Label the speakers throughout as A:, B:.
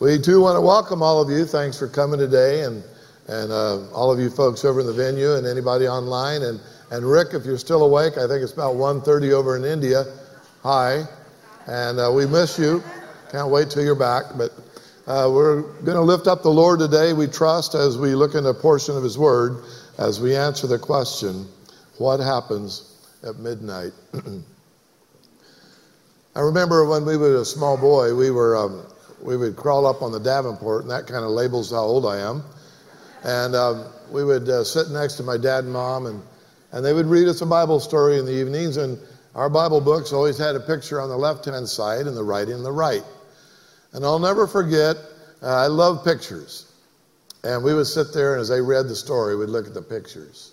A: We too want to welcome all of you. Thanks for coming today, and and uh, all of you folks over in the venue, and anybody online. And and Rick, if you're still awake, I think it's about 1:30 over in India. Hi, and uh, we miss you. Can't wait till you're back. But uh, we're going to lift up the Lord today. We trust as we look into a portion of His Word, as we answer the question, what happens at midnight? I remember when we were a small boy, we were. Um, we would crawl up on the Davenport, and that kind of labels how old I am. And um, we would uh, sit next to my dad and mom, and, and they would read us a Bible story in the evenings. And our Bible books always had a picture on the left hand side and the right on the right. And I'll never forget, uh, I love pictures. And we would sit there, and as they read the story, we'd look at the pictures.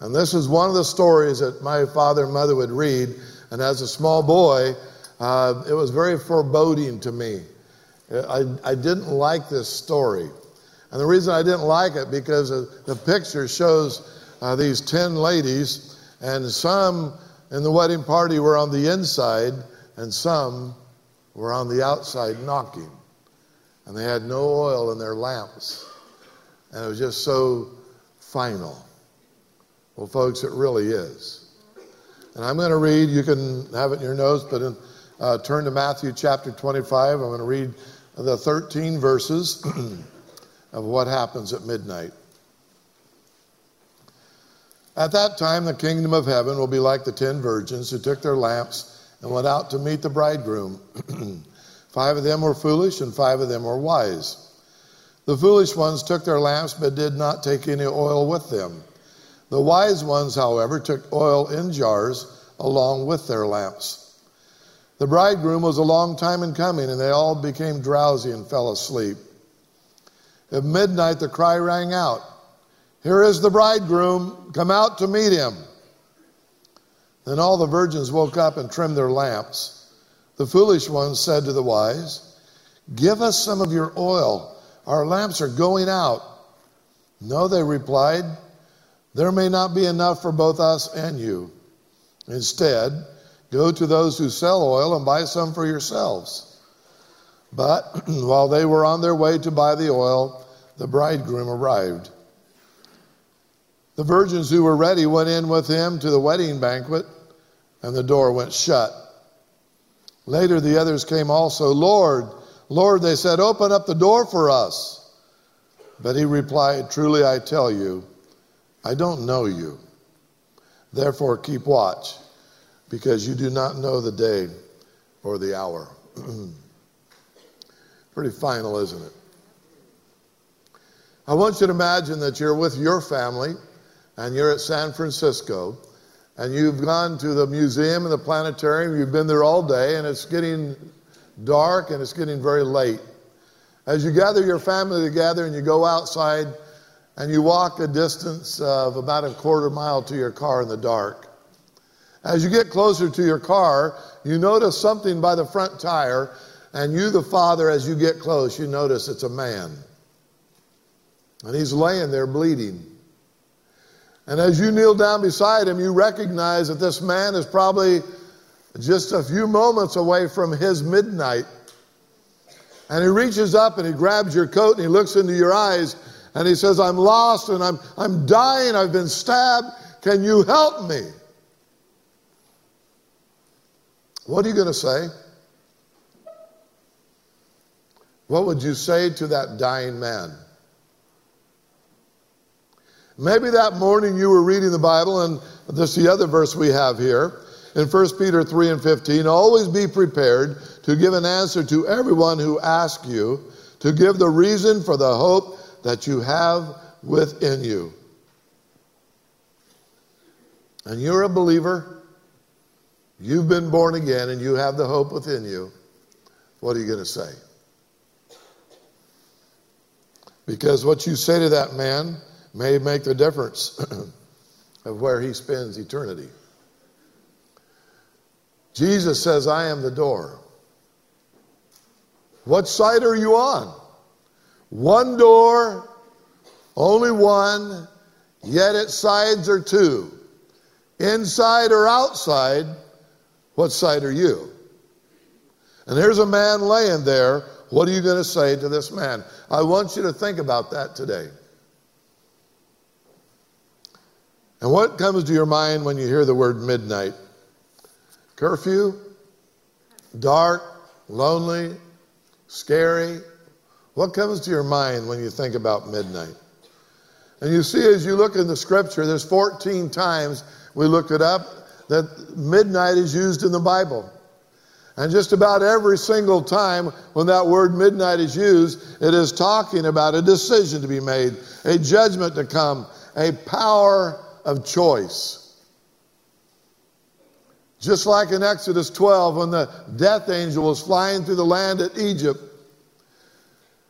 A: And this is one of the stories that my father and mother would read. And as a small boy, uh, it was very foreboding to me. I, I didn't like this story. And the reason I didn't like it because the picture shows uh, these 10 ladies, and some in the wedding party were on the inside, and some were on the outside knocking. And they had no oil in their lamps. And it was just so final. Well, folks, it really is. And I'm going to read, you can have it in your notes, but in, uh, turn to Matthew chapter 25. I'm going to read the 13 verses of what happens at midnight. At that time, the kingdom of heaven will be like the ten virgins who took their lamps and went out to meet the bridegroom. five of them were foolish, and five of them were wise. The foolish ones took their lamps, but did not take any oil with them. The wise ones, however, took oil in jars along with their lamps. The bridegroom was a long time in coming, and they all became drowsy and fell asleep. At midnight, the cry rang out Here is the bridegroom, come out to meet him. Then all the virgins woke up and trimmed their lamps. The foolish ones said to the wise, Give us some of your oil. Our lamps are going out. No, they replied, There may not be enough for both us and you. Instead, Go to those who sell oil and buy some for yourselves. But while they were on their way to buy the oil, the bridegroom arrived. The virgins who were ready went in with him to the wedding banquet, and the door went shut. Later, the others came also. Lord, Lord, they said, open up the door for us. But he replied, Truly I tell you, I don't know you. Therefore, keep watch because you do not know the day or the hour. Pretty final, isn't it? I want you to imagine that you're with your family and you're at San Francisco and you've gone to the museum and the planetarium, you've been there all day, and it's getting dark and it's getting very late. As you gather your family together and you go outside and you walk a distance of about a quarter mile to your car in the dark, as you get closer to your car, you notice something by the front tire, and you, the father, as you get close, you notice it's a man. And he's laying there bleeding. And as you kneel down beside him, you recognize that this man is probably just a few moments away from his midnight. And he reaches up and he grabs your coat and he looks into your eyes and he says, I'm lost and I'm, I'm dying. I've been stabbed. Can you help me? What are you going to say? What would you say to that dying man? Maybe that morning you were reading the Bible, and this is the other verse we have here in 1 Peter 3 and 15. Always be prepared to give an answer to everyone who asks you, to give the reason for the hope that you have within you. And you're a believer, You've been born again and you have the hope within you. What are you going to say? Because what you say to that man may make the difference of where he spends eternity. Jesus says, I am the door. What side are you on? One door, only one, yet its sides are two. Inside or outside, what side are you? And there's a man laying there. What are you going to say to this man? I want you to think about that today. And what comes to your mind when you hear the word midnight? Curfew? Dark? Lonely? Scary? What comes to your mind when you think about midnight? And you see, as you look in the scripture, there's 14 times we looked it up that midnight is used in the Bible. And just about every single time when that word midnight is used, it is talking about a decision to be made, a judgment to come, a power of choice. Just like in Exodus 12, when the death angel was flying through the land at Egypt,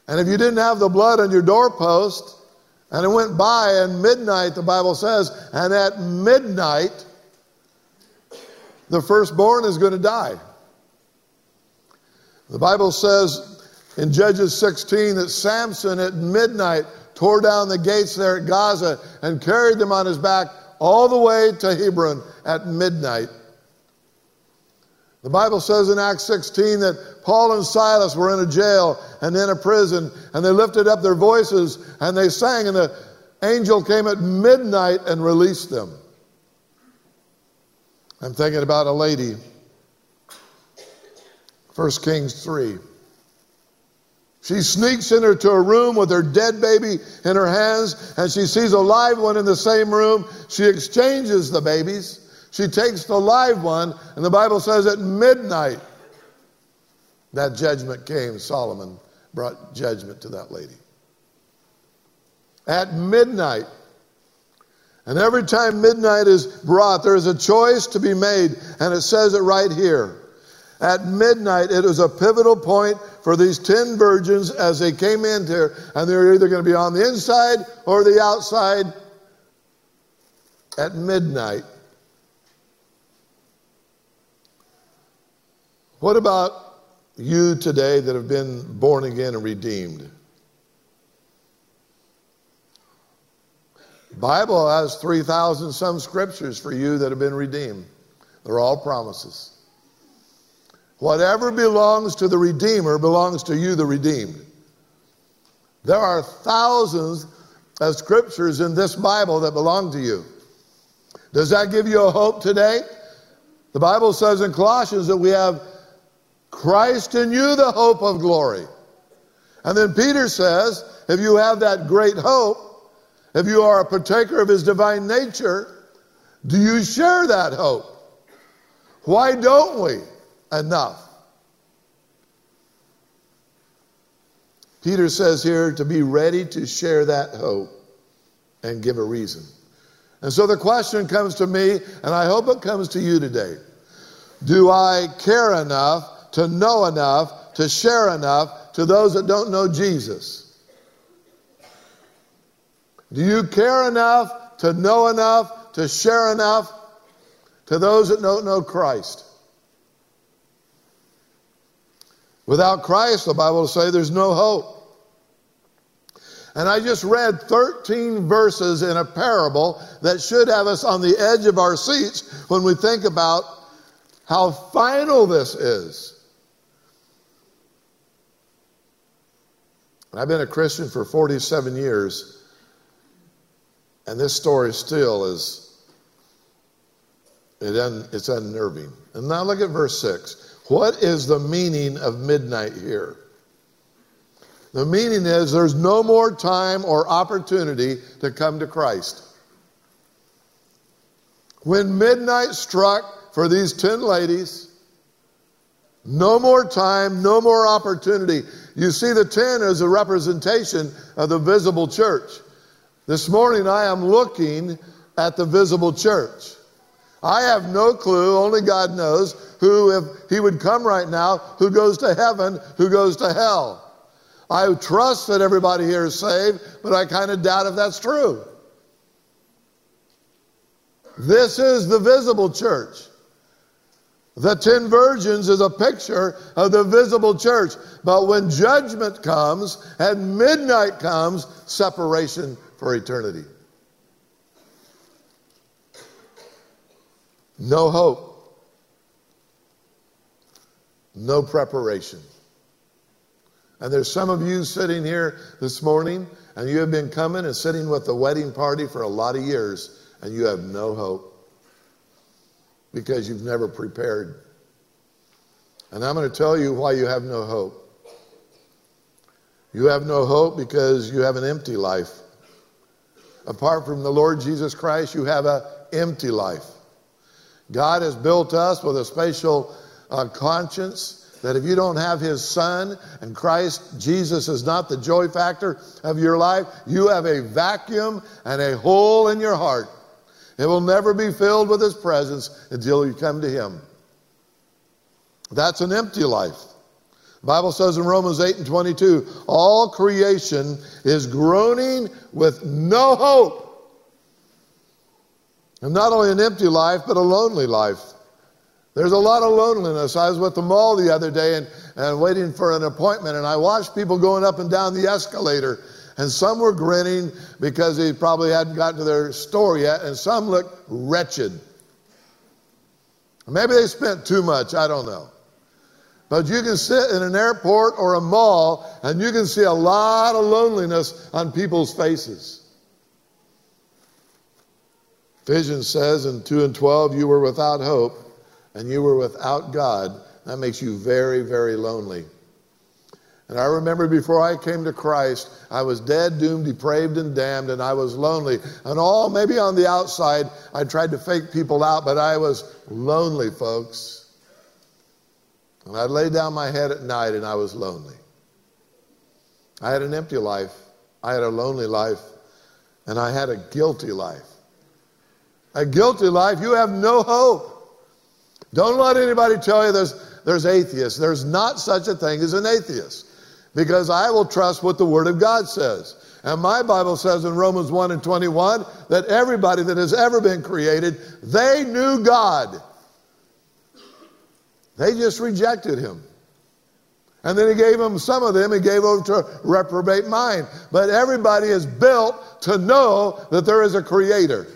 A: and if you didn't have the blood on your doorpost, and it went by and midnight, the Bible says, and at midnight, the firstborn is going to die. The Bible says in Judges 16 that Samson at midnight tore down the gates there at Gaza and carried them on his back all the way to Hebron at midnight. The Bible says in Acts 16 that Paul and Silas were in a jail and in a prison, and they lifted up their voices and they sang, and the angel came at midnight and released them. I'm thinking about a lady, 1 Kings 3. She sneaks into a room with her dead baby in her hands, and she sees a live one in the same room. She exchanges the babies. She takes the live one, and the Bible says at midnight that judgment came. Solomon brought judgment to that lady. At midnight. And every time midnight is brought, there is a choice to be made, and it says it right here. At midnight, it was a pivotal point for these 10 virgins as they came in here, and they were either going to be on the inside or the outside at midnight. What about you today that have been born again and redeemed? Bible has 3,000 some scriptures for you that have been redeemed. They're all promises. Whatever belongs to the Redeemer belongs to you, the redeemed. There are thousands of scriptures in this Bible that belong to you. Does that give you a hope today? The Bible says in Colossians that we have Christ in you, the hope of glory. And then Peter says, if you have that great hope, if you are a partaker of his divine nature, do you share that hope? Why don't we enough? Peter says here to be ready to share that hope and give a reason. And so the question comes to me, and I hope it comes to you today. Do I care enough to know enough, to share enough to those that don't know Jesus? Do you care enough to know enough, to share enough to those that don't know Christ? Without Christ, the Bible will say there's no hope. And I just read 13 verses in a parable that should have us on the edge of our seats when we think about how final this is. I've been a Christian for 47 years, and this story still is, it un, it's unnerving. And now look at verse 6. What is the meaning of midnight here? The meaning is there's no more time or opportunity to come to Christ. When midnight struck for these 10 ladies, no more time, no more opportunity. You see, the 10 is a representation of the visible church. This morning, I am looking at the visible church. I have no clue, only God knows, who, if He would come right now, who goes to heaven, who goes to hell. I trust that everybody here is saved, but I kind of doubt if that's true. This is the visible church. The ten virgins is a picture of the visible church. But when judgment comes and midnight comes, separation for eternity. No hope. No preparation. And there's some of you sitting here this morning, and you have been coming and sitting with the wedding party for a lot of years, and you have no hope because you've never prepared. And I'm going to tell you why you have no hope. You have no hope because you have an empty life. Apart from the Lord Jesus Christ, you have an empty life. God has built us with a special uh, conscience that if you don't have His Son and Christ, Jesus is not the joy factor of your life, you have a vacuum and a hole in your heart. It will never be filled with His presence until you come to Him. That's an empty life. The Bible says in Romans 8 and 22 all creation is groaning with no hope. And not only an empty life, but a lonely life. There's a lot of loneliness. I was with the mall the other day and, and waiting for an appointment, and I watched people going up and down the escalator. And some were grinning because they probably hadn't gotten to their store yet, and some looked wretched. Maybe they spent too much, I don't know. But you can sit in an airport or a mall and you can see a lot of loneliness on people's faces. Ephesians says in 2 and 12, you were without hope and you were without God. That makes you very, very lonely. And I remember before I came to Christ, I was dead, doomed, depraved, and damned, and I was lonely. And all, maybe on the outside, I tried to fake people out, but I was lonely, folks. And I'd lay down my head at night and I was lonely. I had an empty life, I had a lonely life, and I had a guilty life. A guilty life, you have no hope. Don't let anybody tell you there's, there's atheists. There's not such a thing as an atheist because I will trust what the Word of God says. And my Bible says in Romans 1 and 21 that everybody that has ever been created, they knew God. They just rejected him. And then he gave them, some of them, he gave over to reprobate mind. But everybody is built to know that there is a creator.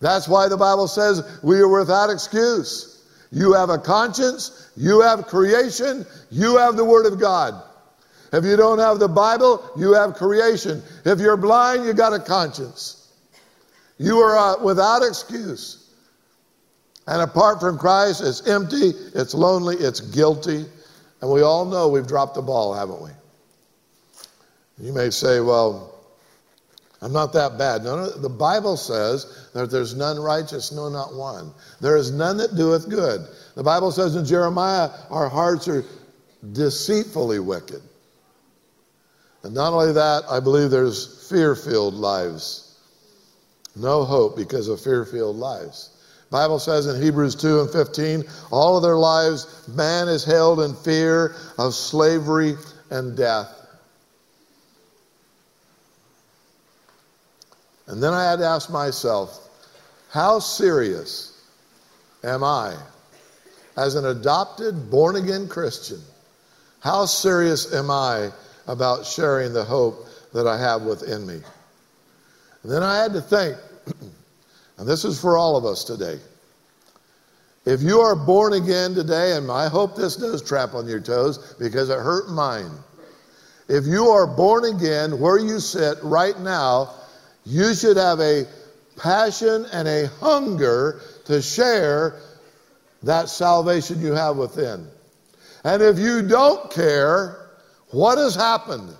A: That's why the Bible says we are without excuse. You have a conscience, you have creation, you have the Word of God. If you don't have the Bible, you have creation. If you're blind, you got a conscience. You are uh, without excuse. And apart from Christ, it's empty, it's lonely, it's guilty. And we all know we've dropped the ball, haven't we? You may say, well, I'm not that bad. No, no, the Bible says that there's none righteous, no, not one. There is none that doeth good. The Bible says in Jeremiah, our hearts are deceitfully wicked. And not only that, I believe there's fear filled lives. No hope because of fear filled lives. Bible says in Hebrews 2 and 15, all of their lives, man is held in fear of slavery and death. And then I had to ask myself, how serious am I as an adopted, born again Christian? How serious am I about sharing the hope that I have within me? And then I had to think, And this is for all of us today. If you are born again today, and I hope this does trap on your toes because it hurt mine. If you are born again where you sit right now, you should have a passion and a hunger to share that salvation you have within. And if you don't care, what has happened?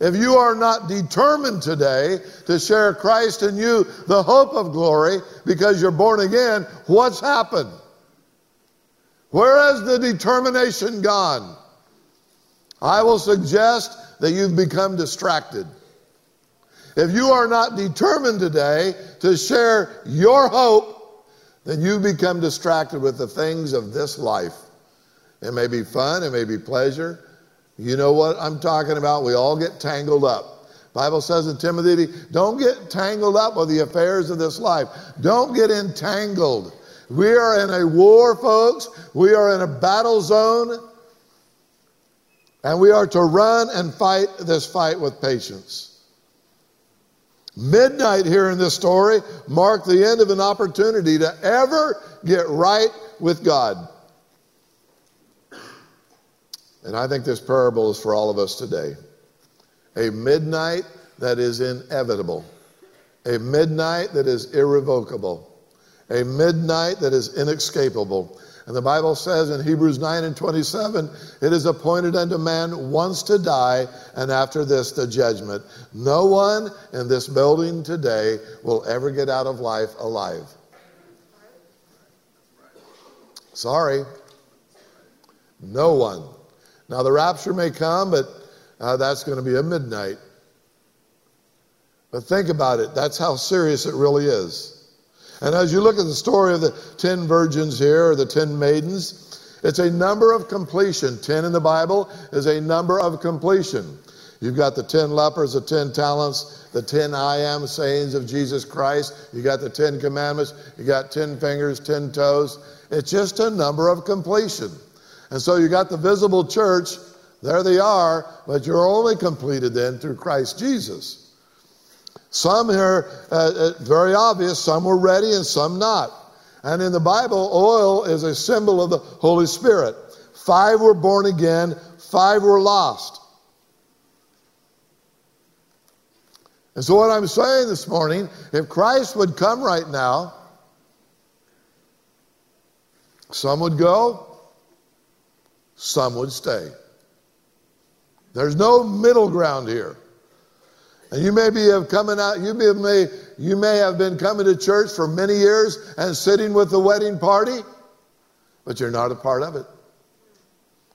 A: If you are not determined today to share Christ in you, the hope of glory, because you're born again, what's happened? Where has the determination gone? I will suggest that you've become distracted. If you are not determined today to share your hope, then you become distracted with the things of this life. It may be fun, it may be pleasure, you know what I'm talking about? We all get tangled up. Bible says in Timothy, don't get tangled up with the affairs of this life. Don't get entangled. We are in a war, folks. We are in a battle zone. And we are to run and fight this fight with patience. Midnight here in this story marked the end of an opportunity to ever get right with God. And I think this parable is for all of us today. A midnight that is inevitable, a midnight that is irrevocable, a midnight that is inescapable. And the Bible says in Hebrews 9 and 27, it is appointed unto man once to die, and after this, the judgment. No one in this building today will ever get out of life alive. Sorry. No one. Now, the rapture may come, but uh, that's going to be a midnight. But think about it. That's how serious it really is. And as you look at the story of the 10 virgins here, or the 10 maidens, it's a number of completion. 10 in the Bible is a number of completion. You've got the 10 lepers, the 10 talents, the 10 I am sayings of Jesus Christ. You got the 10 commandments. You got 10 fingers, 10 toes. It's just a number of completion. And so you got the visible church, there they are, but you're only completed then through Christ Jesus. Some here, uh, uh, very obvious, some were ready and some not. And in the Bible, oil is a symbol of the Holy Spirit. Five were born again, five were lost. And so, what I'm saying this morning, if Christ would come right now, some would go, some would stay. There's no middle ground here. And you may be have coming out, you may, you may have been coming to church for many years and sitting with the wedding party, but you're not a part of it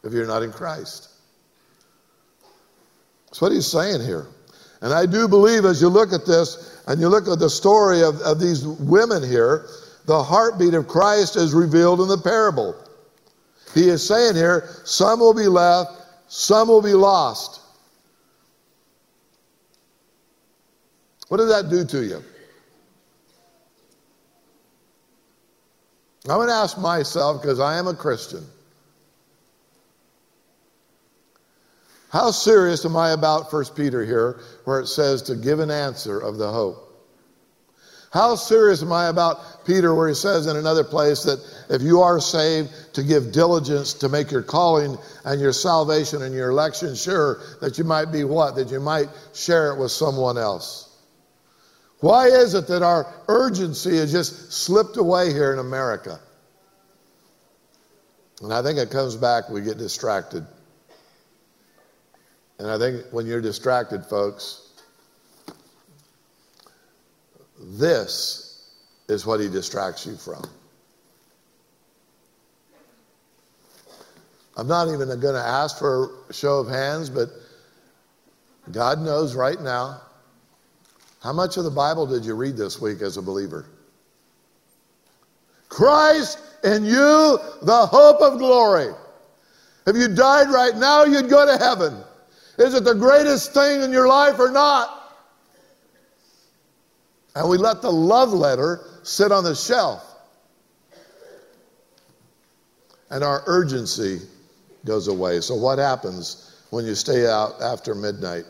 A: if you're not in Christ. That's what he's saying here. And I do believe as you look at this and you look at the story of, of these women here, the heartbeat of Christ is revealed in the parable. He is saying here, some will be left, some will be lost. What does that do to you? I'm going to ask myself because I am a Christian. How serious am I about 1 Peter here, where it says to give an answer of the hope? How serious am I about Peter, where he says in another place that if you are saved, to give diligence to make your calling and your salvation and your election sure that you might be what? That you might share it with someone else. Why is it that our urgency has just slipped away here in America? And I think it comes back, we get distracted. And I think when you're distracted, folks, this is what he distracts you from. I'm not even going to ask for a show of hands, but God knows right now. How much of the Bible did you read this week as a believer? Christ in you, the hope of glory. If you died right now, you'd go to heaven. Is it the greatest thing in your life or not? And we let the love letter sit on the shelf. And our urgency goes away. So what happens when you stay out after midnight?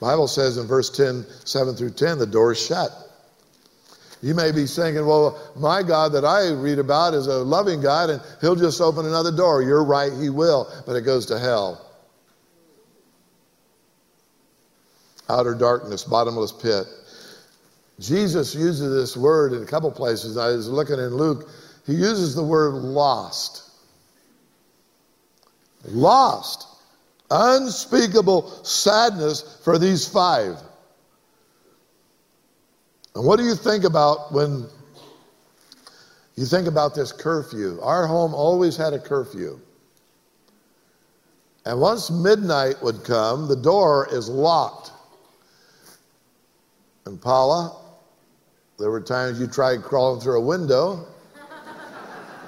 A: Bible says in verse 10, 7 through 10, the door is shut. You may be thinking, well, my God that I read about is a loving God and he'll just open another door. You're right, he will, but it goes to hell. Outer darkness, bottomless pit. Jesus uses this word in a couple places. I was looking in Luke, he uses the word lost. Lost. Unspeakable sadness for these five. And what do you think about when you think about this curfew? Our home always had a curfew. And once midnight would come, the door is locked. And Paula, there were times you tried crawling through a window.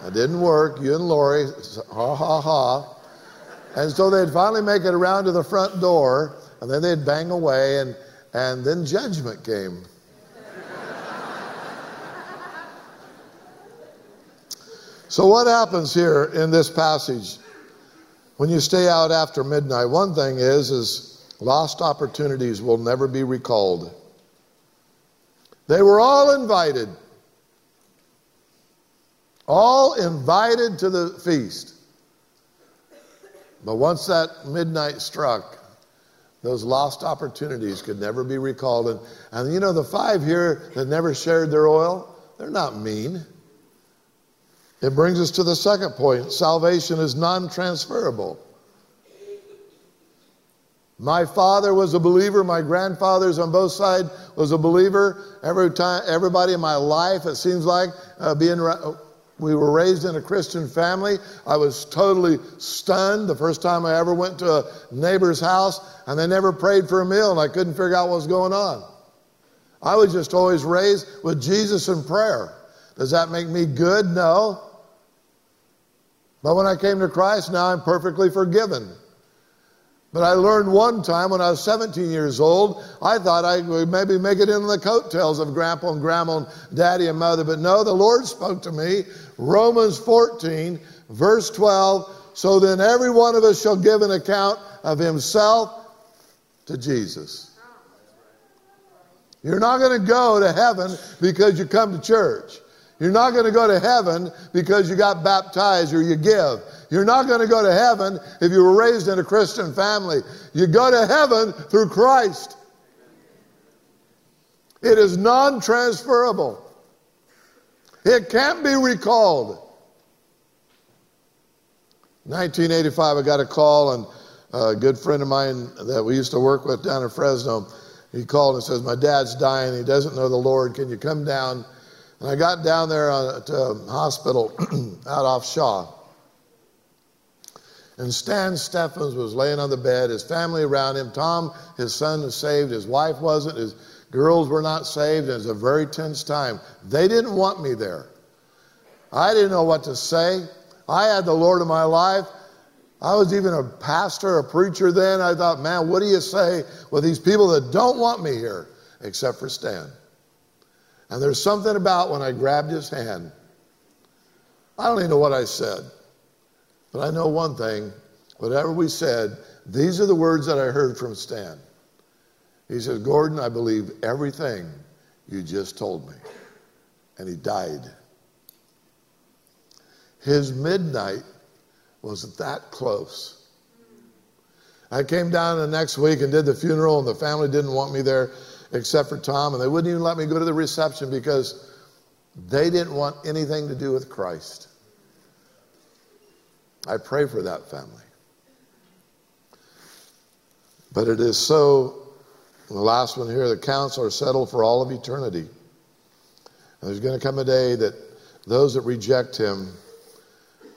A: That didn't work. You and Lori, ha ha ha. And so they'd finally make it around to the front door, and then they'd bang away, and, and then judgment came. so, what happens here in this passage when you stay out after midnight? One thing is, is lost opportunities will never be recalled. They were all invited. All invited to the feast. But once that midnight struck, those lost opportunities could never be recalled. And, and you know, the five here that never shared their oil, they're not mean. It brings us to the second point salvation is non transferable. My father was a believer. My grandfathers on both sides was a believer. Every time, everybody in my life, it seems like uh, being. We were raised in a Christian family. I was totally stunned the first time I ever went to a neighbor's house, and they never prayed for a meal, and I couldn't figure out what was going on. I was just always raised with Jesus and prayer. Does that make me good? No. But when I came to Christ, now I'm perfectly forgiven. But I learned one time when I was 17 years old, I thought I would maybe make it in the coattails of grandpa and grandma and daddy and mother. But no, the Lord spoke to me. Romans 14, verse 12. So then every one of us shall give an account of himself to Jesus. You're not going to go to heaven because you come to church. You're not going to go to heaven because you got baptized or you give. You're not going to go to heaven if you were raised in a Christian family. You go to heaven through Christ. It is non transferable, it can't be recalled. 1985, I got a call, and a good friend of mine that we used to work with down in Fresno, he called and says, My dad's dying. He doesn't know the Lord. Can you come down? And I got down there uh, to a hospital out off Shaw. And Stan Stephens was laying on the bed, his family around him. Tom, his son, was saved. His wife wasn't. His girls were not saved. It was a very tense time. They didn't want me there. I didn't know what to say. I had the Lord in my life. I was even a pastor, a preacher then. I thought, man, what do you say with these people that don't want me here, except for Stan? And there's something about when I grabbed his hand. I don't even know what I said. But I know one thing whatever we said, these are the words that I heard from Stan. He said, Gordon, I believe everything you just told me. And he died. His midnight was that close. I came down the next week and did the funeral, and the family didn't want me there except for Tom, and they wouldn't even let me go to the reception because they didn't want anything to do with Christ. I pray for that family. But it is so, the last one here, the counts are settled for all of eternity. And there's going to come a day that those that reject him,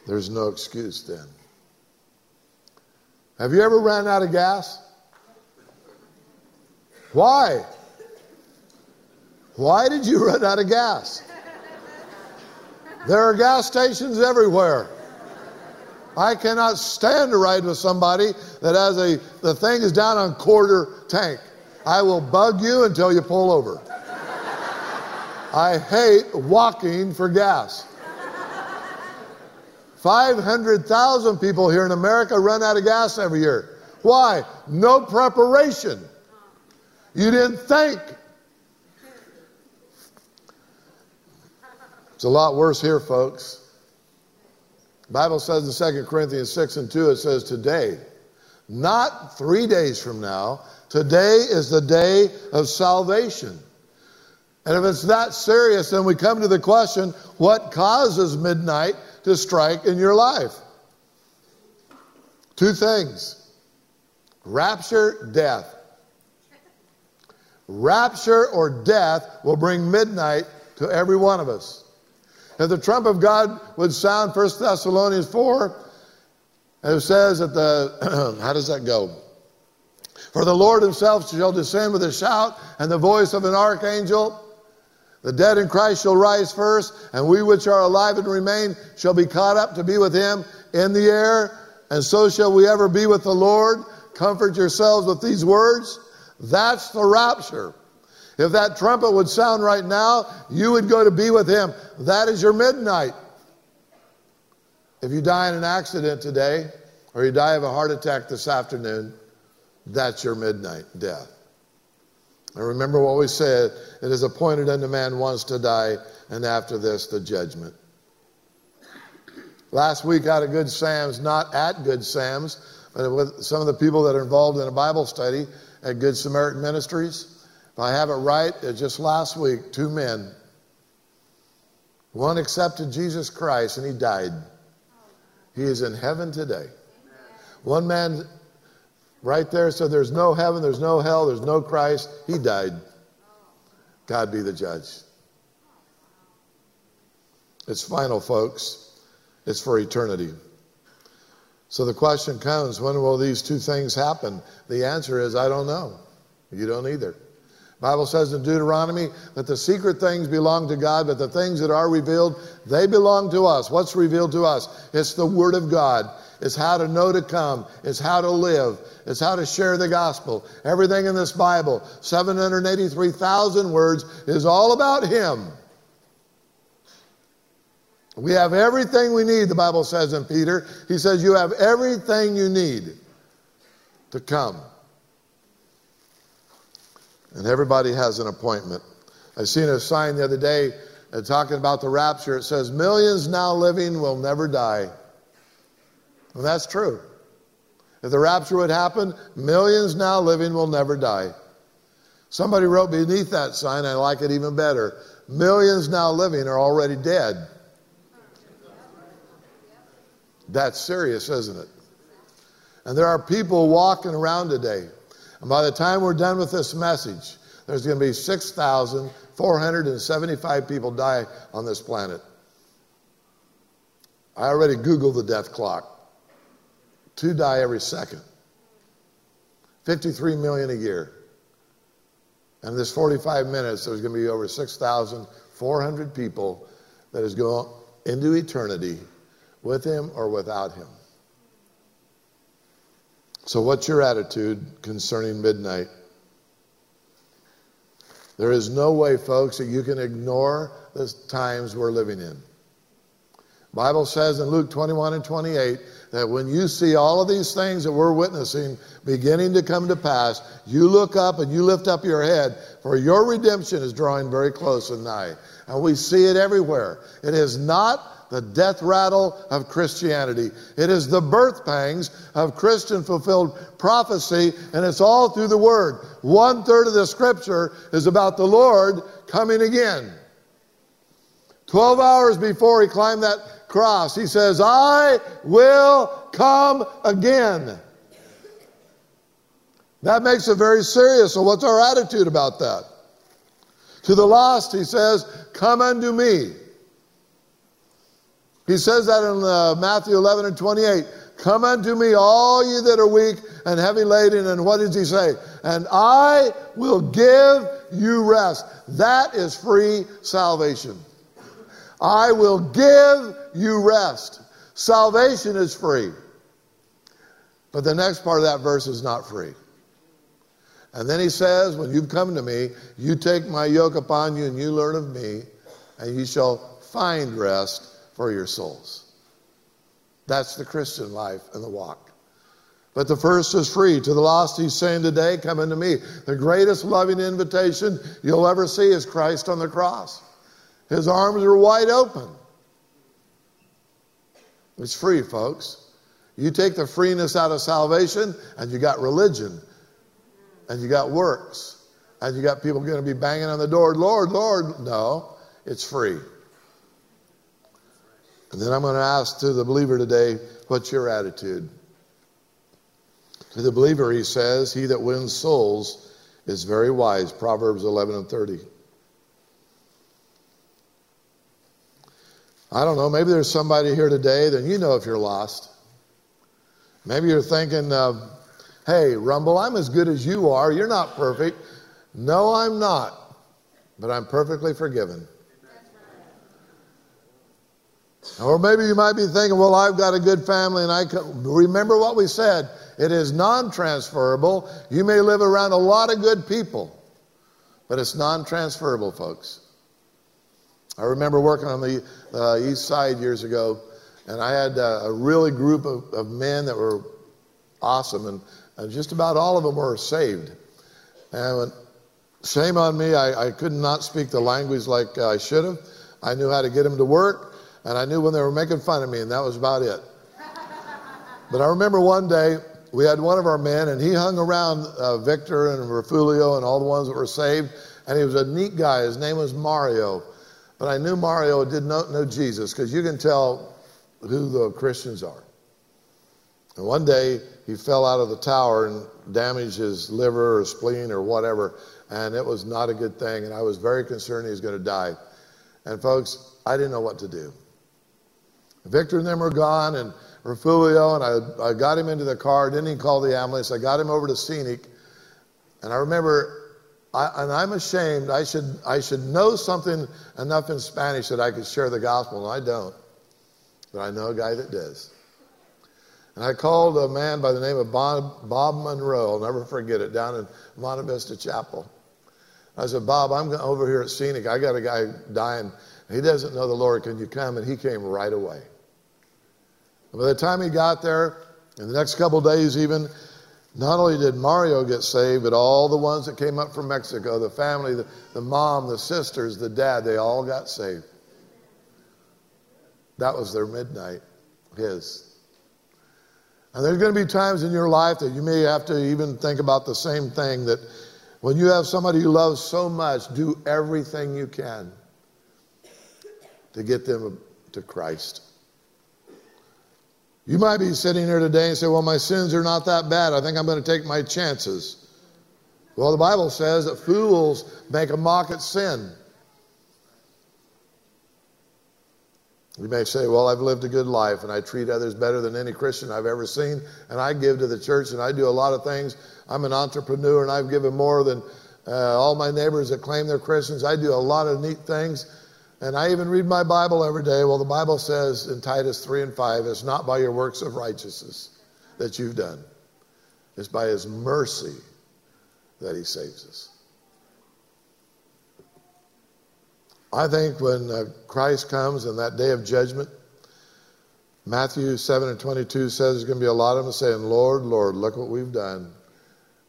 A: there's no excuse then. Have you ever ran out of gas? Why? Why did you run out of gas? There are gas stations everywhere. I cannot stand to ride with somebody that has a, the thing is down on quarter tank. I will bug you until you pull over. I hate walking for gas. 500,000 people here in America run out of gas every year. Why? No preparation. You didn't think. It's a lot worse here, folks. Bible says in 2 Corinthians 6 and 2, it says, Today, not three days from now, today is the day of salvation. And if it's that serious, then we come to the question what causes midnight to strike in your life? Two things rapture, death. Rapture or death will bring midnight to every one of us. If the trump of God would sound, 1 Thessalonians 4, and it says that the, how does that go? For the Lord himself shall descend with a shout and the voice of an archangel. The dead in Christ shall rise first, and we which are alive and remain shall be caught up to be with him in the air, and so shall we ever be with the Lord. Comfort yourselves with these words. That's the rapture. If that trumpet would sound right now, you would go to be with him. That is your midnight. If you die in an accident today, or you die of a heart attack this afternoon, that's your midnight death. And remember what we said it is appointed unto man once to die, and after this, the judgment. Last week out of Good Sam's, not at Good Sam's, but with some of the people that are involved in a Bible study at Good Samaritan Ministries. If I have it right, uh, just last week, two men. One accepted Jesus Christ and he died. He is in heaven today. One man right there said, There's no heaven, there's no hell, there's no Christ. He died. God be the judge. It's final, folks. It's for eternity. So the question comes when will these two things happen? The answer is I don't know. You don't either. Bible says in Deuteronomy that the secret things belong to God, but the things that are revealed, they belong to us. What's revealed to us? It's the Word of God. It's how to know to come. It's how to live. It's how to share the gospel. Everything in this Bible, 783,000 words, is all about Him. We have everything we need, the Bible says in Peter. He says, You have everything you need to come. And everybody has an appointment. I seen a sign the other day uh, talking about the rapture. It says, Millions now living will never die. And that's true. If the rapture would happen, millions now living will never die. Somebody wrote beneath that sign, I like it even better. Millions now living are already dead. That's serious, isn't it? And there are people walking around today. And by the time we're done with this message, there's going to be 6,475 people die on this planet. I already Googled the death clock. Two die every second. 53 million a year. And in this 45 minutes, there's going to be over 6,400 people that is going into eternity with him or without him. So, what's your attitude concerning midnight? There is no way, folks, that you can ignore the times we're living in. Bible says in Luke 21 and 28 that when you see all of these things that we're witnessing beginning to come to pass, you look up and you lift up your head, for your redemption is drawing very close and nigh. And we see it everywhere. It is not the death rattle of Christianity. It is the birth pangs of Christian fulfilled prophecy, and it's all through the Word. One third of the scripture is about the Lord coming again. Twelve hours before he climbed that cross, he says, I will come again. That makes it very serious. So, what's our attitude about that? To the lost, he says, Come unto me. He says that in uh, Matthew 11 and 28. Come unto me, all ye that are weak and heavy laden. And what does he say? And I will give you rest. That is free salvation. I will give you rest. Salvation is free. But the next part of that verse is not free. And then he says, When you've come to me, you take my yoke upon you and you learn of me, and you shall find rest for your souls. That's the Christian life and the walk. But the first is free. To the lost, he's saying today, come unto me. The greatest loving invitation you'll ever see is Christ on the cross. His arms are wide open. It's free, folks. You take the freeness out of salvation, and you got religion, and you got works, and you got people going to be banging on the door, Lord, Lord. No, it's free. And then I'm going to ask to the believer today, what's your attitude? To the believer, he says, he that wins souls is very wise. Proverbs 11 and 30. I don't know, maybe there's somebody here today that you know if you're lost. Maybe you're thinking, uh, hey, Rumble, I'm as good as you are. You're not perfect. No, I'm not, but I'm perfectly forgiven. Or maybe you might be thinking, well, I've got a good family and I can. Remember what we said it is non transferable. You may live around a lot of good people, but it's non transferable, folks. I remember working on the uh, east side years ago, and I had uh, a really group of, of men that were awesome, and, and, just about all of them were saved. And shame on me, I, I could not speak the language like I should have. I knew how to get them to work. And I knew when they were making fun of me, and that was about it. But I remember one day we had one of our men, and he hung around uh, Victor and Refugio and all the ones that were saved. And he was a neat guy. His name was Mario. But I knew Mario did not know Jesus because you can tell who the Christians are. And one day he fell out of the tower and damaged his liver or spleen or whatever. And it was not a good thing. And I was very concerned he was going to die. And folks, I didn't know what to do. Victor and them were gone, and Refugio, and I, I got him into the car. Didn't even call the ambulance? I got him over to Scenic. And I remember, I, and I'm ashamed, I should, I should know something enough in Spanish that I could share the gospel, and I don't. But I know a guy that does. And I called a man by the name of Bob, Bob Monroe, I'll never forget it, down in Monte Vista Chapel. I said, Bob, I'm over here at Scenic. I got a guy dying. He doesn't know the Lord. Can you come? And he came right away. And by the time he got there, in the next couple days even, not only did Mario get saved, but all the ones that came up from Mexico, the family, the, the mom, the sisters, the dad, they all got saved. That was their midnight, his. And there's going to be times in your life that you may have to even think about the same thing that when you have somebody you love so much, do everything you can to get them to Christ. You might be sitting here today and say, Well, my sins are not that bad. I think I'm going to take my chances. Well, the Bible says that fools make a mock at sin. You may say, Well, I've lived a good life and I treat others better than any Christian I've ever seen, and I give to the church and I do a lot of things. I'm an entrepreneur and I've given more than uh, all my neighbors that claim they're Christians. I do a lot of neat things. And I even read my Bible every day. Well, the Bible says in Titus 3 and 5, it's not by your works of righteousness that you've done, it's by his mercy that he saves us. I think when uh, Christ comes in that day of judgment, Matthew 7 and 22 says there's going to be a lot of them saying, Lord, Lord, look what we've done.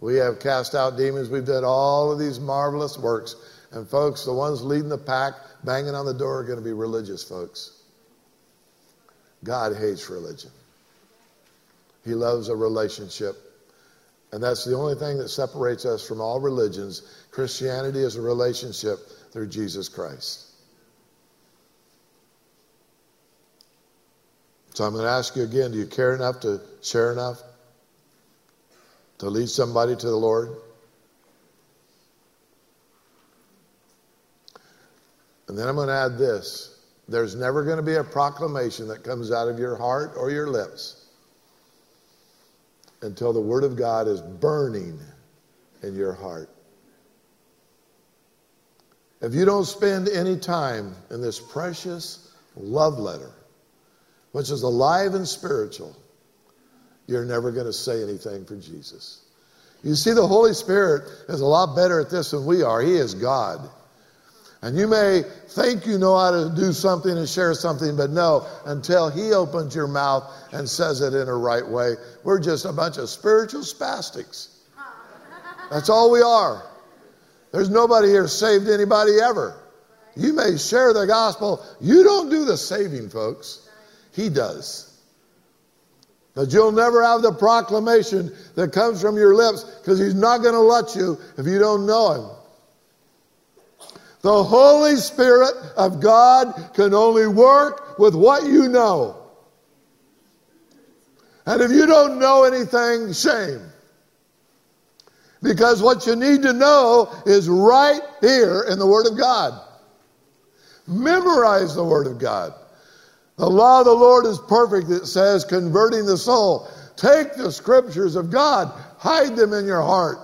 A: We have cast out demons. We've done all of these marvelous works. And folks, the ones leading the pack, banging on the door, are going to be religious folks. God hates religion. He loves a relationship. And that's the only thing that separates us from all religions. Christianity is a relationship through Jesus Christ. So I'm going to ask you again do you care enough to share enough? To lead somebody to the Lord? And then I'm going to add this there's never going to be a proclamation that comes out of your heart or your lips until the Word of God is burning in your heart. If you don't spend any time in this precious love letter, which is alive and spiritual, you're never going to say anything for Jesus. You see, the Holy Spirit is a lot better at this than we are. He is God. And you may think you know how to do something and share something, but no, until He opens your mouth and says it in a right way, we're just a bunch of spiritual spastics. That's all we are. There's nobody here saved anybody ever. You may share the gospel. You don't do the saving, folks. He does. But you'll never have the proclamation that comes from your lips because he's not going to let you if you don't know him. The Holy Spirit of God can only work with what you know. And if you don't know anything, shame. Because what you need to know is right here in the Word of God. Memorize the Word of God. The law of the Lord is perfect, it says, converting the soul. Take the scriptures of God, hide them in your heart.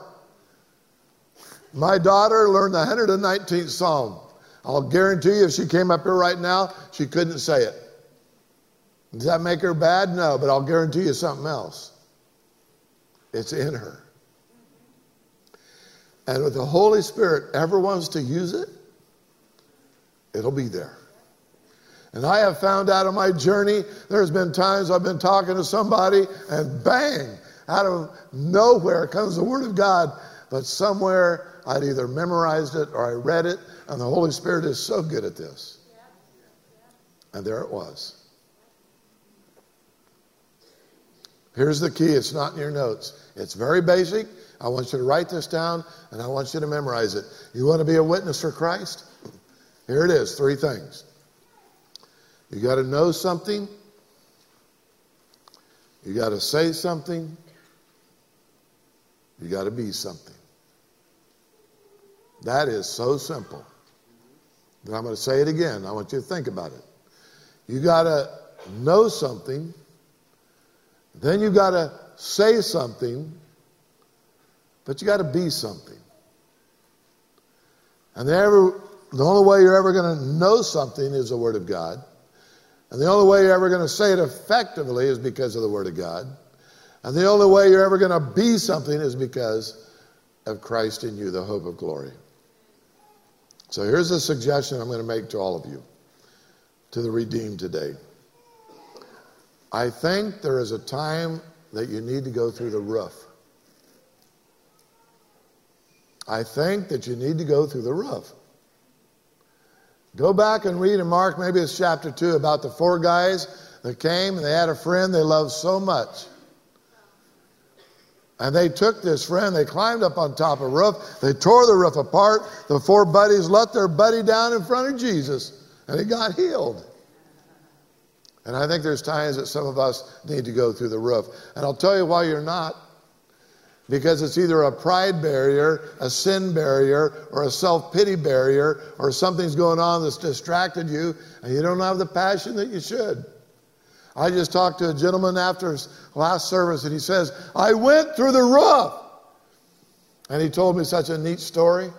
A: My daughter learned the 119th Psalm. I'll guarantee you, if she came up here right now, she couldn't say it. Does that make her bad? No, but I'll guarantee you something else. It's in her. And if the Holy Spirit ever wants to use it, it'll be there. And I have found out on my journey, there's been times I've been talking to somebody and bang, out of nowhere comes the Word of God. But somewhere I'd either memorized it or I read it, and the Holy Spirit is so good at this. And there it was. Here's the key it's not in your notes. It's very basic. I want you to write this down and I want you to memorize it. You want to be a witness for Christ? Here it is three things. You got to know something, you got to say something, you got to be something. That is so simple. I'm going to say it again. I want you to think about it. You got to know something, then you got to say something, but you got to be something. And ever, the only way you're ever going to know something is the Word of God. And the only way you're ever going to say it effectively is because of the Word of God. And the only way you're ever going to be something is because of Christ in you, the hope of glory. So here's a suggestion I'm going to make to all of you, to the redeemed today. I think there is a time that you need to go through the roof. I think that you need to go through the roof. Go back and read in Mark, maybe it's chapter 2, about the four guys that came and they had a friend they loved so much. And they took this friend, they climbed up on top of a roof, they tore the roof apart. The four buddies let their buddy down in front of Jesus, and he got healed. And I think there's times that some of us need to go through the roof. And I'll tell you why you're not. Because it's either a pride barrier, a sin barrier, or a self pity barrier, or something's going on that's distracted you, and you don't have the passion that you should. I just talked to a gentleman after his last service, and he says, I went through the roof. And he told me such a neat story.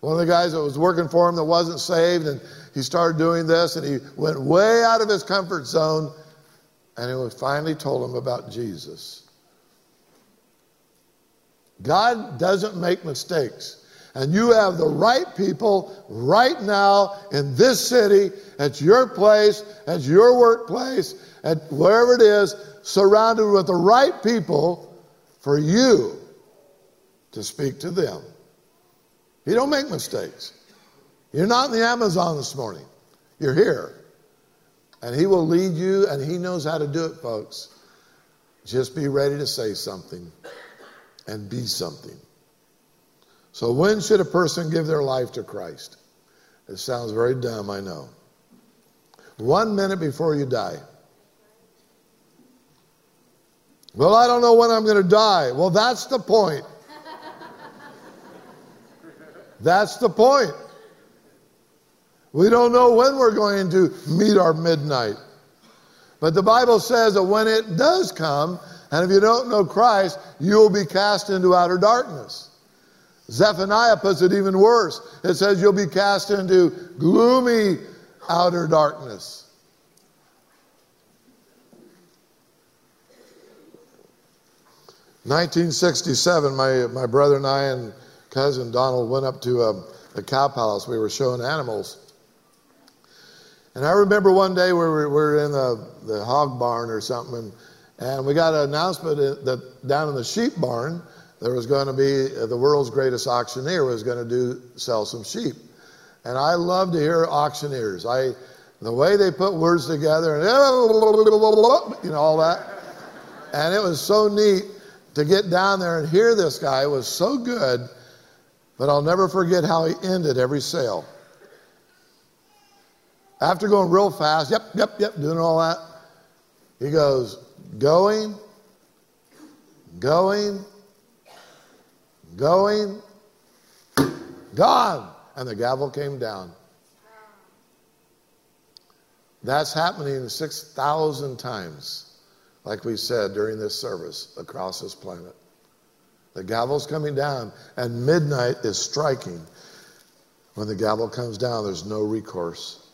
A: One of the guys that was working for him that wasn't saved, and he started doing this, and he went way out of his comfort zone, and he finally told him about Jesus. God doesn't make mistakes. And you have the right people right now in this city, at your place, at your workplace, at wherever it is, surrounded with the right people for you to speak to them. You don't make mistakes. You're not in the Amazon this morning. You're here. And He will lead you, and He knows how to do it, folks. Just be ready to say something and be something. So, when should a person give their life to Christ? It sounds very dumb, I know. One minute before you die. Well, I don't know when I'm going to die. Well, that's the point. That's the point. We don't know when we're going to meet our midnight. But the Bible says that when it does come, and if you don't know Christ, you will be cast into outer darkness. Zephaniah puts it even worse. It says you'll be cast into gloomy outer darkness. Nineteen sixty-seven, my, my brother and I and cousin Donald went up to a, um, a cow palace. We were showing animals. And I remember one day we were, we were in the, the hog barn or something, and and we got an announcement that down in the sheep barn, there was going to be uh, the world's greatest auctioneer was going to do sell some sheep. And I love to hear auctioneers. I, the way they put words together and you know all that. And it was so neat to get down there and hear this guy it was so good. But I'll never forget how he ended every sale. After going real fast, yep, yep, yep, doing all that, he goes, going, going, going, gone. And the gavel came down. That's happening 6,000 times, like we said during this service across this planet. The gavel's coming down, and midnight is striking. When the gavel comes down, there's no recourse.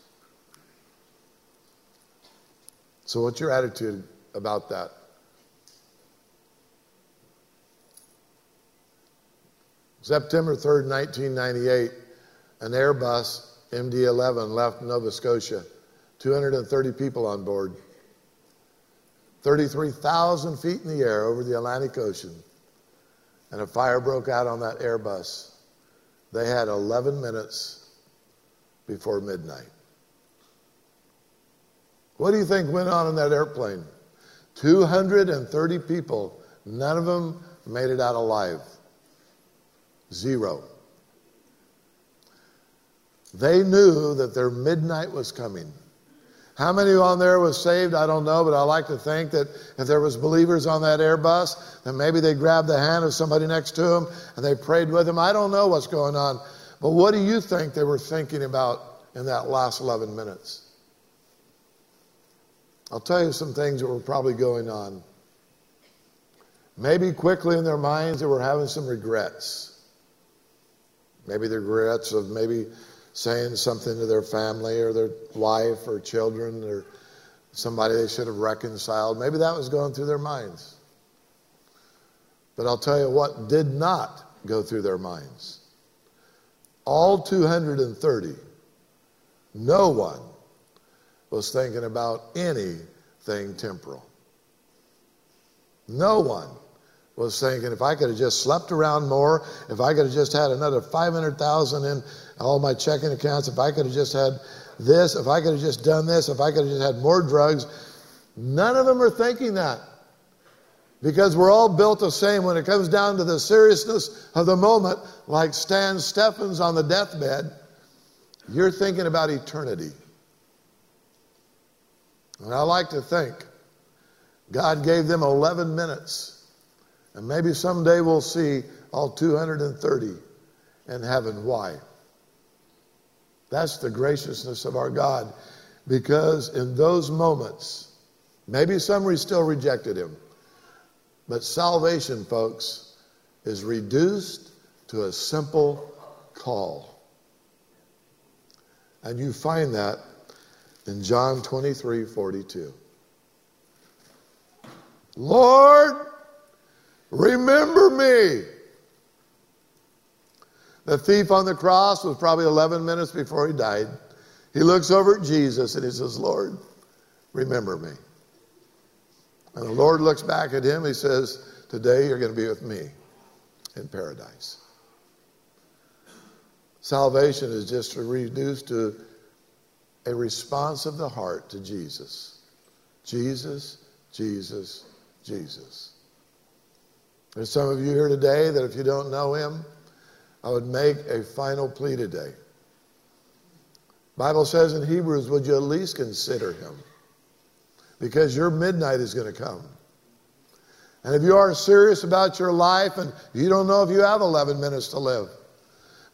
A: So, what's your attitude about that. September 3rd, 1998, an Airbus MD 11 left Nova Scotia, 230 people on board, 33,000 feet in the air over the Atlantic Ocean, and a fire broke out on that Airbus. They had 11 minutes before midnight. What do you think went on in that airplane? 230 people, none of them made it out alive. Zero. They knew that their midnight was coming. How many on there was saved? I don't know, but I like to think that if there was believers on that Airbus, then maybe they grabbed the hand of somebody next to them and they prayed with them. I don't know what's going on. But what do you think they were thinking about in that last 11 minutes? I'll tell you some things that were probably going on. Maybe quickly in their minds they were having some regrets. Maybe the regrets of maybe saying something to their family or their wife or children or somebody they should have reconciled. Maybe that was going through their minds. But I'll tell you what did not go through their minds. All 230, no one was thinking about anything temporal. No one was thinking if I could have just slept around more, if I could have just had another 500,000 in all my checking accounts, if I could have just had this, if I could have just done this, if I could have just had more drugs, none of them are thinking that. Because we're all built the same when it comes down to the seriousness of the moment, like Stan Steffens on the deathbed, you're thinking about eternity. And I like to think God gave them 11 minutes. And maybe someday we'll see all 230 in heaven. Why? That's the graciousness of our God. Because in those moments, maybe some still rejected him, but salvation, folks, is reduced to a simple call. And you find that in John 23 42. Lord, remember me. The thief on the cross was probably 11 minutes before he died. He looks over at Jesus and he says, Lord, remember me. And the Lord looks back at him. He says, Today you're going to be with me in paradise. Salvation is just reduced to a response of the heart to Jesus. Jesus, Jesus, Jesus. There's some of you here today that if you don't know him, I would make a final plea today. Bible says in Hebrews, would you at least consider him? Because your midnight is going to come. And if you are serious about your life and you don't know if you have 11 minutes to live,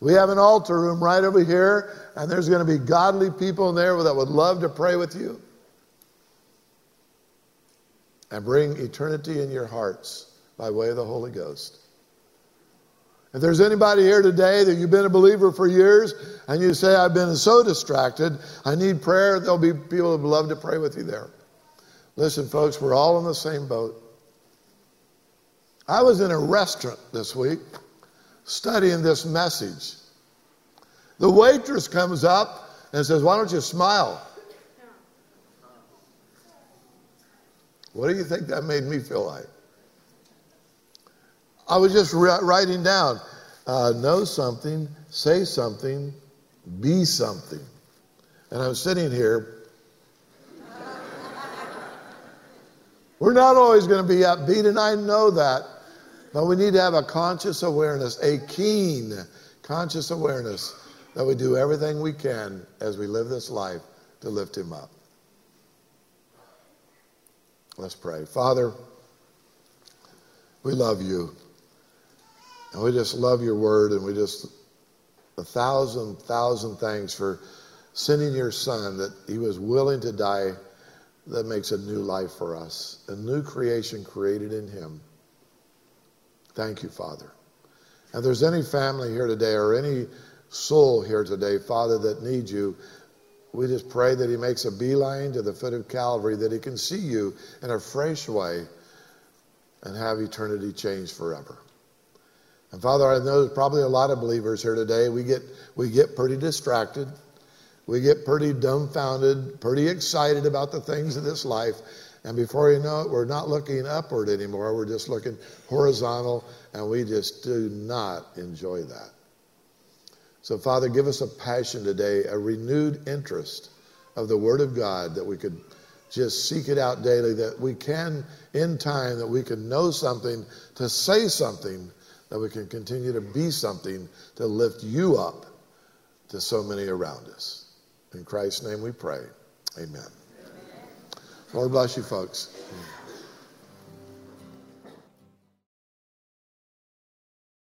A: we have an altar room right over here, and there's going to be godly people in there that would love to pray with you and bring eternity in your hearts by way of the Holy Ghost. If there's anybody here today that you've been a believer for years and you say, I've been so distracted, I need prayer, there'll be people who would love to pray with you there. Listen, folks, we're all in the same boat. I was in a restaurant this week studying this message. The waitress comes up and says, Why don't you smile? What do you think that made me feel like? I was just writing down uh, know something, say something, be something. And I'm sitting here. We're not always going to be upbeat, and I know that. But we need to have a conscious awareness, a keen conscious awareness that we do everything we can as we live this life to lift Him up. Let's pray. Father, we love you. And we just love your word, and we just, a thousand, thousand thanks for sending your son that he was willing to die. That makes a new life for us, a new creation created in him. Thank you, Father. And if there's any family here today or any soul here today, Father, that needs you, we just pray that he makes a beeline to the foot of Calvary, that he can see you in a fresh way and have eternity changed forever. And Father, I know there's probably a lot of believers here today. We get, we get pretty distracted. We get pretty dumbfounded, pretty excited about the things of this life. And before you know it, we're not looking upward anymore. We're just looking horizontal, and we just do not enjoy that. So, Father, give us a passion today, a renewed interest of the Word of God that we could just seek it out daily that we can, in time, that we can know something, to say something, that we can continue to be something to lift you up to so many around us. In Christ's name we pray. Amen. Lord bless you, folks.